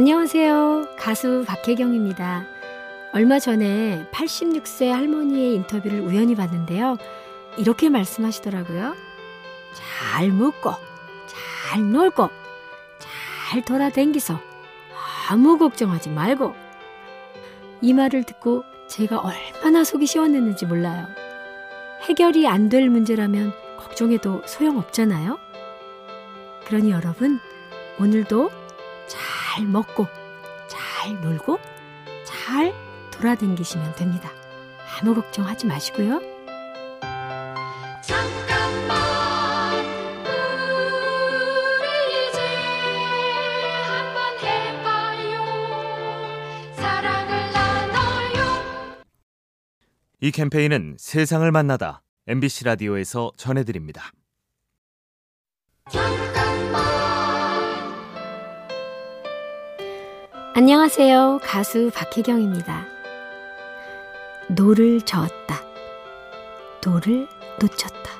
안녕하세요. 가수 박혜경입니다. 얼마 전에 86세 할머니의 인터뷰를 우연히 봤는데요. 이렇게 말씀하시더라고요. 잘 먹고, 잘 놀고, 잘 돌아댕기서 아무 걱정하지 말고. 이 말을 듣고 제가 얼마나 속이 시원했는지 몰라요. 해결이 안 될 문제라면 걱정해도 소용없잖아요. 그러니 여러분, 오늘도 잘 먹고, 잘 놀고, 잘 돌아댕기시면 됩니다. 아무 걱정하지 마시고요. 잠깐만 우리 이제 한번 해봐요. 사랑을 나눠요. 이 캠페인은 세상을 만나다 MBC 라디오에서 전해드립니다. 안녕하세요. 가수 박혜경입니다. 노를 저었다. 노를 놓쳤다.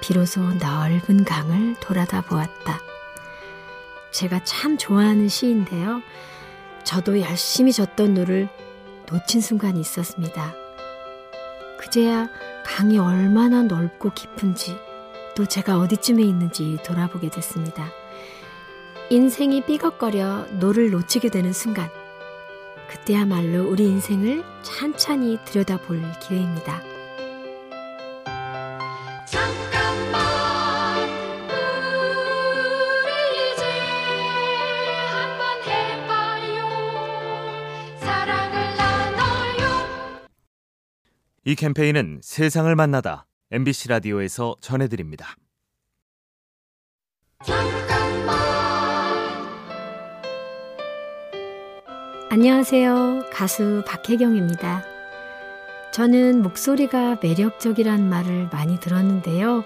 비로소 넓은 강을 돌아다 보았다. 제가 참 좋아하는 시인데요. 저도 열심히 저었던 노를 놓친 순간이 있었습니다. 그제야 강이 얼마나 넓고 깊은지 또 제가 어디쯤에 있는지 돌아보게 됐습니다. 인생이 삐걱거려 노를 놓치게 되는 순간, 그때야말로 우리 인생을 찬찬히 들여다볼 기회입니다. 잠깐만 우리 이제 한번 해봐요. 사랑을 나눠요. 이 캠페인은 세상을 만나다 MBC 라디오에서 전해드립니다. 안녕하세요. 가수 박혜경입니다. 저는 목소리가 매력적이란 말을 많이 들었는데요.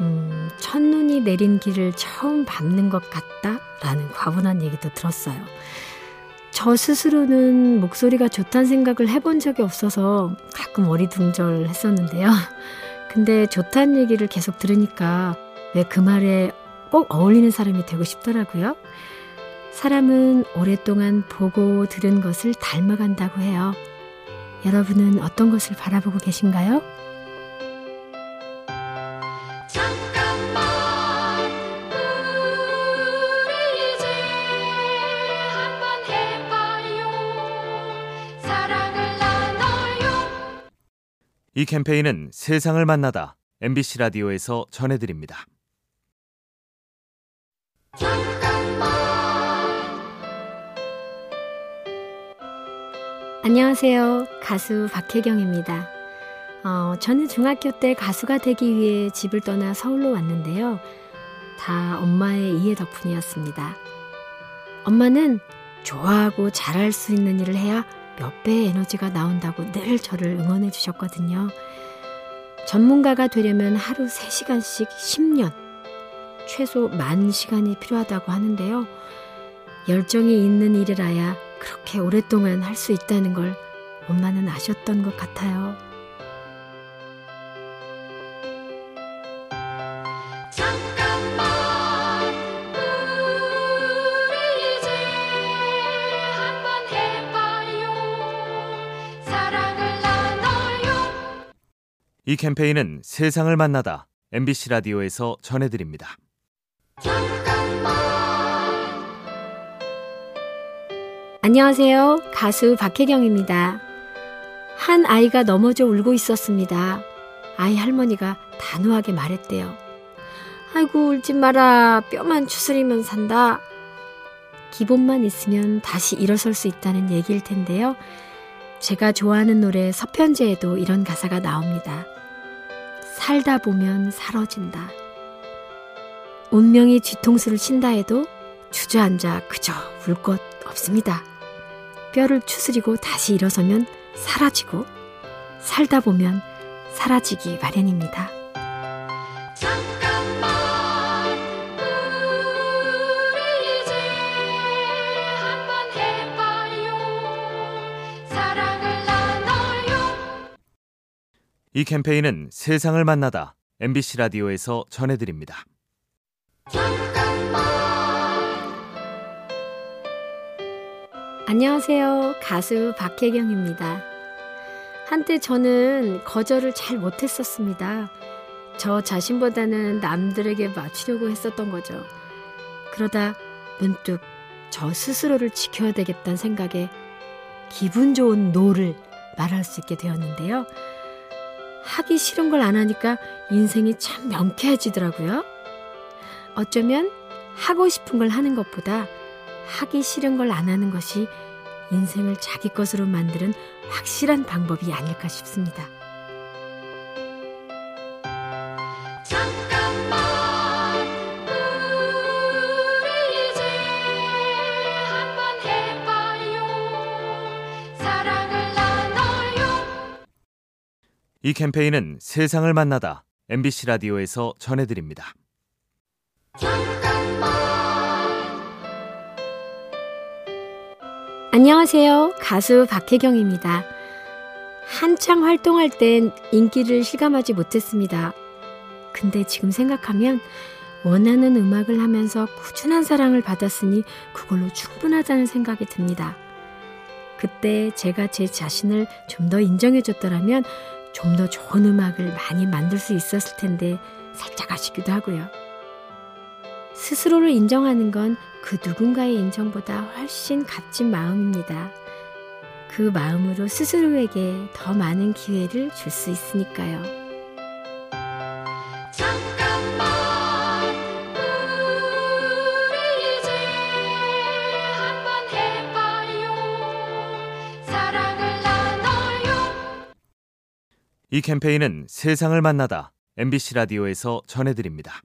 음, 첫눈이 내린 길을 처음 밟는 것 같다? 라는 과분한 얘기도 들었어요. 저 스스로는 목소리가 좋다는 생각을 해본 적이 없어서 가끔 어리둥절 했었는데요. 근데 좋다는 얘기를 계속 들으니까 왜 그 말에 꼭 어울리는 사람이 되고 싶더라고요. 사람은 오랫동안 보고 들은 것을 닮아간다고 해요. 여러분은 어떤 것을 바라보고 계신가요? 잠깐만 우리 이제 한번 해봐요. 사랑을 나눠요. 이 캠페인은 세상을 만나다 MBC 라디오에서 전해드립니다. 안녕하세요. 가수 박혜경입니다. 어, 저는 중학교 때 가수가 되기 위해 집을 떠나 서울로 왔는데요. 다 엄마의 이해 덕분이었습니다. 엄마는 좋아하고 잘할 수 있는 일을 해야 몇 배의 에너지가 나온다고 늘 저를 응원해 주셨거든요. 전문가가 되려면 하루 3시간씩 10년, 최소 만 시간이 필요하다고 하는데요. 열정이 있는 일이라야 그렇게 오랫동안 할 수 있다는 걸 엄마는 아셨던 것 같아요. 이 캠페인은 세상을 만나다 MBC 라디오에서 전해드립니다. 안녕하세요. 가수 박혜경입니다. 한 아이가 넘어져 울고 있었습니다. 아이 할머니가 단호하게 말했대요. 아이고, 울지 마라. 뼈만 추스리면 산다. 기본만 있으면 다시 일어설 수 있다는 얘기일 텐데요. 제가 좋아하는 노래 서편제에도 이런 가사가 나옵니다. 살다 보면 사라진다. 운명이 뒤통수를 친다 해도 주저앉아 그저 울 것 없습니다. 뼈를 추스리고 다시 일어서면 사라지고 살다 보면 사라지기 마련입니다. 잠깐만 우리 이제 한번 해봐요. 사랑을 나눠요. 이 캠페인은 세상을 만나다 MBC 라디오에서 전해드립니다. 안녕하세요. 가수 박혜경입니다. 한때 저는 거절을 잘 못했었습니다. 저 자신보다는 남들에게 맞추려고 했었던 거죠. 그러다 문득 저 스스로를 지켜야 되겠다는 생각에 기분 좋은 노를 말할 수 있게 되었는데요. 하기 싫은 걸 안 하니까 인생이 참 명쾌해지더라고요. 어쩌면 하고 싶은 걸 하는 것보다 하기 싫은 걸 안 하는 것이 인생을 자기 것으로 만드는 확실한 방법이 아닐까 싶습니다. 잠깐만 우리 이제 한번 해봐요 사랑을 나눠요 이 캠페인은 세상을 만나다 MBC 라디오에서 전해드립니다. 안녕하세요. 가수 박혜경입니다. 한창 활동할 땐 인기를 실감하지 못했습니다. 근데 지금 생각하면 원하는 음악을 하면서 꾸준한 사랑을 받았으니 그걸로 충분하다는 생각이 듭니다. 그때 제가 제 자신을 좀 더 인정해줬더라면 좀 더 좋은 음악을 많이 만들 수 있었을 텐데 살짝 아쉽기도 하고요. 스스로를 인정하는 건 그 누군가의 인정보다 훨씬 값진 마음입니다. 그 마음으로 스스로에게 더 많은 기회를 줄 수 있으니까요. 잠깐만 우리 이제 한번 해봐요 사랑을 나눠요 이 캠페인은 세상을 만나다 MBC 라디오에서 전해드립니다.